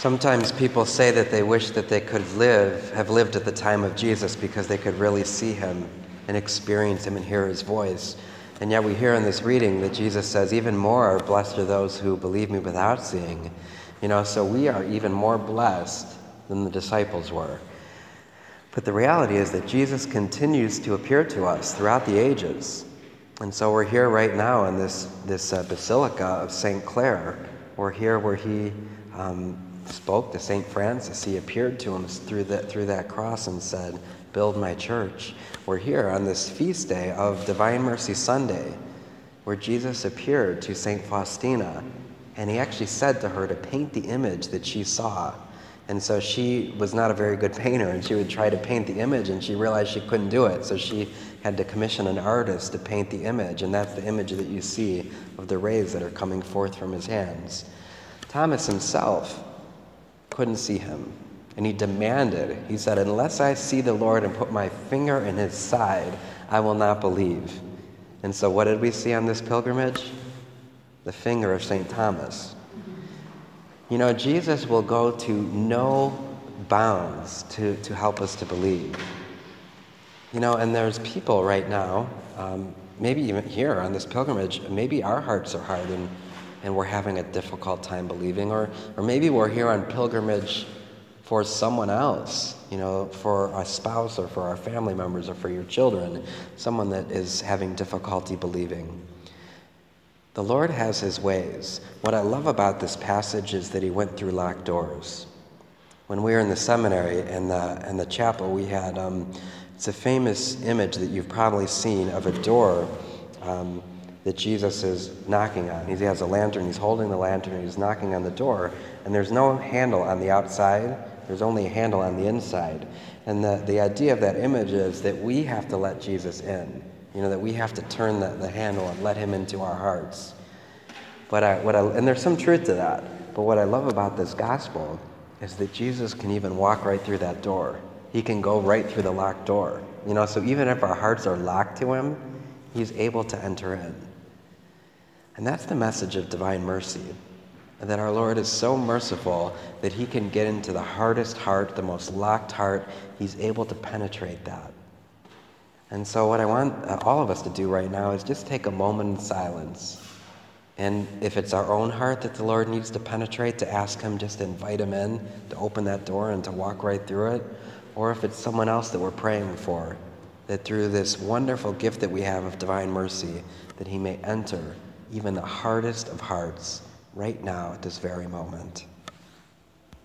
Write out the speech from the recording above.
Sometimes people say that they wish that they could live, have lived at the time of Jesus because they could really see him and experience him and hear his voice. And yet we hear in this reading that Jesus says, even more blessed are those who believe me without seeing. You know, so we are even more blessed than the disciples were. But the reality is that Jesus continues to appear to us throughout the ages. And so we're here right now in this, this uh, Basilica of St. Clare. We're here where he um, spoke to St. Francis. He appeared to him through, the, through that cross and said, Build my church. We're here on this feast day of Divine Mercy Sunday, where Jesus appeared to St. Faustina, and he actually said to her to paint the image that she saw. And so she was not a very good painter, and she would try to paint the image, and she realized she couldn't do it. So she had to commission an artist to paint the image, and that's the image that you see of the rays that are coming forth from his hands. Thomas himself couldn't see him. And he demanded, he said, Unless I see the Lord and put my finger in his side, I will not believe. And so, what did we see on this pilgrimage? The finger of St. Thomas. You know, Jesus will go to no bounds to, to help us to believe. You know, and there's people right now, um, maybe even here on this pilgrimage, maybe our hearts are hardened and we're having a difficult time believing, or, or maybe we're here on pilgrimage for someone else, you know, for a spouse or for our family members or for your children, someone that is having difficulty believing. The Lord has his ways. What I love about this passage is that he went through locked doors. When we were in the seminary and the, and the chapel, we had, um, it's a famous image that you've probably seen of a door um, that Jesus is knocking on. He has a lantern, he's holding the lantern, he's knocking on the door, and there's no handle on the outside, there's only a handle on the inside. And the, the idea of that image is that we have to let Jesus in. You know, that we have to turn the, the handle and let him into our hearts. But I, what I, and there's some truth to that. But what I love about this gospel is that Jesus can even walk right through that door. He can go right through the locked door. You know, so even if our hearts are locked to him, he's able to enter in. And that's the message of divine mercy that our Lord is so merciful that he can get into the hardest heart, the most locked heart. He's able to penetrate that. And so, what I want uh, all of us to do right now is just take a moment in silence. And if it's our own heart that the Lord needs to penetrate, to ask Him just to invite Him in, to open that door and to walk right through it. Or if it's someone else that we're praying for, that through this wonderful gift that we have of divine mercy, that He may enter even the hardest of hearts right now at this very moment.